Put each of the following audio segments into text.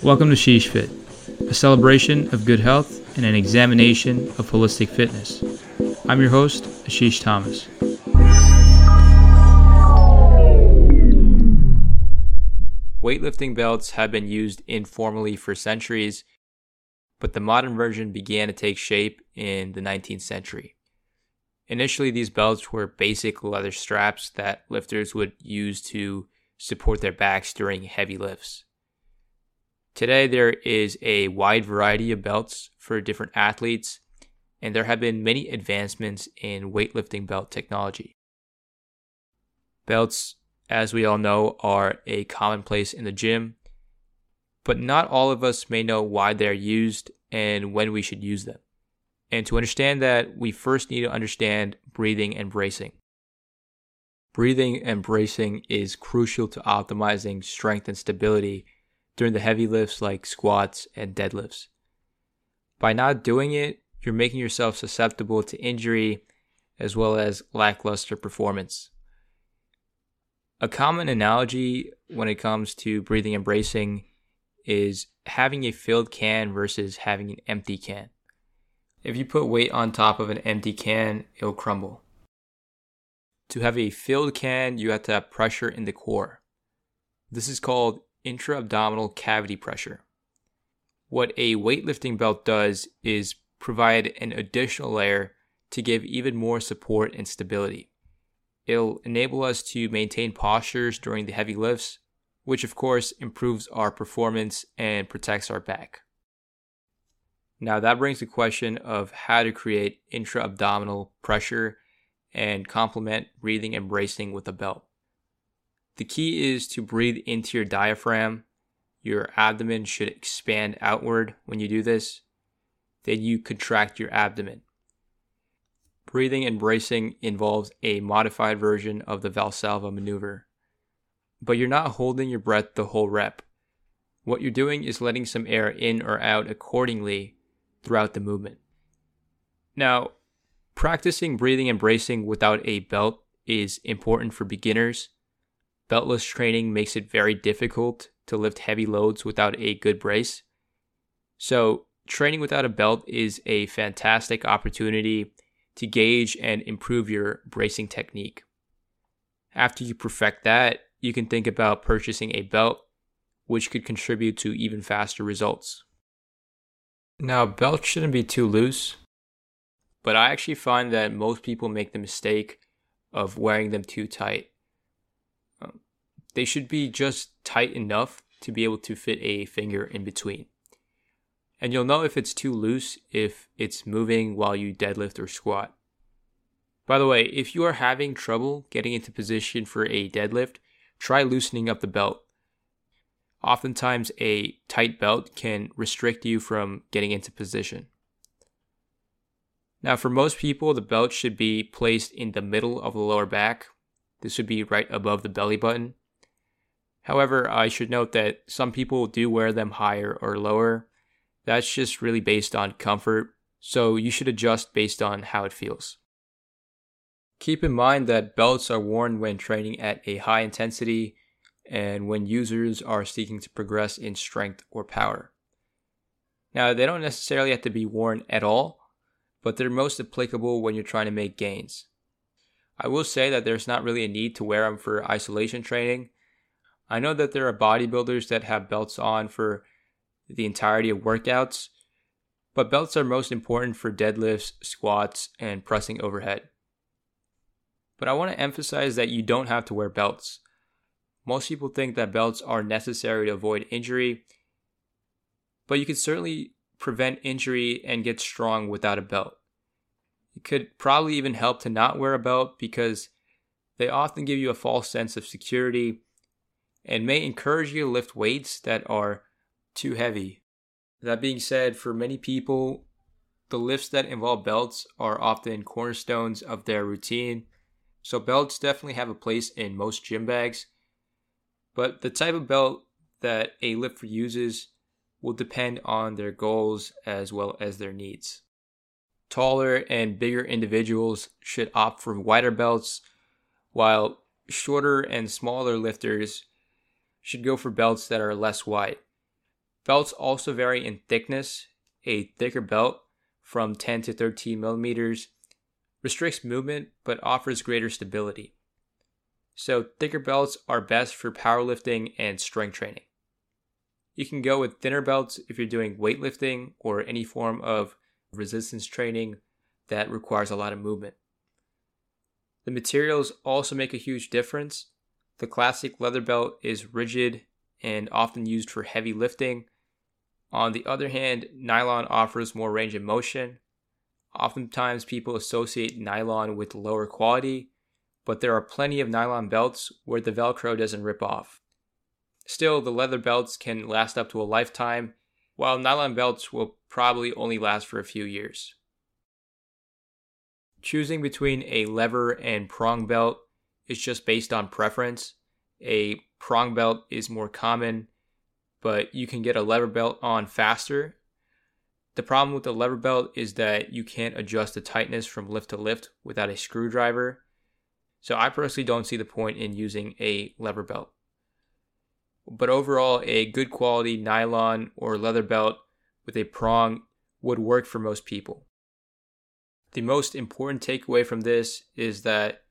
Welcome to Sheesh Fit, a celebration of good health and an examination of holistic fitness. I'm your host, Ashish Thomas. Weightlifting belts have been used informally for centuries, but the modern version began to take shape in the 19th century. Initially, these belts were basic leather straps that lifters would use to support their backs during heavy lifts. Today, there is a wide variety of belts for different athletes, and there have been many advancements in weightlifting belt technology. Belts, as we all know, are a commonplace in the gym, but not all of us may know why they're used and when we should use them. And to understand that, we first need to understand breathing and bracing. Breathing and bracing is crucial to optimizing strength and stability during the heavy lifts like squats and deadlifts. By not doing it, you're making yourself susceptible to injury as well as lackluster performance. A common analogy when it comes to breathing and bracing is having a filled can versus having an empty can. If you put weight on top of an empty can, it'll crumble. To have a filled can, you have to have pressure in the core. This is called intra-abdominal cavity pressure. What a weightlifting belt does is provide an additional layer to give even more support and stability. It'll enable us to maintain postures during the heavy lifts, which of course improves our performance and protects our back. Now, that brings the question of how to create intra abdominal pressure and complement breathing and bracing with a belt. The key is to breathe into your diaphragm. Your abdomen should expand outward when you do this. Then you contract your abdomen. Breathing and bracing involves a modified version of the Valsalva maneuver. But you're not holding your breath the whole rep. What you're doing is letting some air in or out accordingly throughout the movement. Now, practicing breathing and bracing without a belt is important for beginners. Beltless training makes it very difficult to lift heavy loads without a good brace. So, training without a belt is a fantastic opportunity to gauge and improve your bracing technique. After you perfect that, you can think about purchasing a belt, which could contribute to even faster results. Now, belts shouldn't be too loose, but I actually find that most people make the mistake of wearing them too tight. They should be just tight enough to be able to fit a finger in between. And you'll know if it's too loose if it's moving while you deadlift or squat. By the way, if you are having trouble getting into position for a deadlift, try loosening up the belt. Oftentimes, a tight belt can restrict you from getting into position. Now, for most people, the belt should be placed in the middle of the lower back. This would be right above the belly button. However, I should note that some people do wear them higher or lower. That's just really based on comfort, so you should adjust based on how it feels. Keep in mind that belts are worn when training at a high intensity and when users are seeking to progress in strength or power. Now, they don't necessarily have to be worn at all, but they're most applicable when you're trying to make gains. I will say that there's not really a need to wear them for isolation training. I know that there are bodybuilders that have belts on for the entirety of workouts, but belts are most important for deadlifts, squats, and pressing overhead. But I want to emphasize that you don't have to wear belts. Most people think that belts are necessary to avoid injury, but you can certainly prevent injury and get strong without a belt. It could probably even help to not wear a belt because they often give you a false sense of security and may encourage you to lift weights that are too heavy. That being said, for many people, the lifts that involve belts are often cornerstones of their routine. So, belts definitely have a place in most gym bags but the type of belt that a lifter uses will depend on their goals as well as their needs. Taller and bigger individuals should opt for wider belts, while shorter and smaller lifters should go for belts that are less wide. Belts also vary in thickness. A thicker belt from 10 to 13 millimeters restricts movement but offers greater stability. So, thicker belts are best for powerlifting and strength training. You can go with thinner belts if you're doing weightlifting or any form of resistance training that requires a lot of movement. The materials also make a huge difference. The classic leather belt is rigid and often used for heavy lifting. On the other hand, nylon offers more range of motion. Oftentimes, people associate nylon with lower quality, but there are plenty of nylon belts where the Velcro doesn't rip off. Still, the leather belts can last up to a lifetime, while nylon belts will probably only last for a few years. Choosing between a lever and prong belt is just based on preference. A prong belt is more common, but you can get a lever belt on faster. The problem with the lever belt is that you can't adjust the tightness from lift to lift without a screwdriver. So I personally don't see the point in using a lever belt. But overall, a good quality nylon or leather belt with a prong would work for most people. The most important takeaway from this is that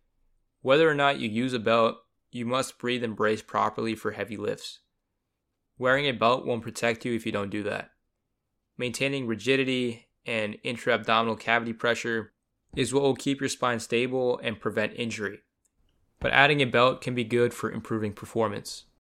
whether or not you use a belt, you must breathe and brace properly for heavy lifts. Wearing a belt won't protect you if you don't do that. Maintaining rigidity and intra abdominal cavity pressure is what will keep your spine stable and prevent injury. But adding a belt can be good for improving performance.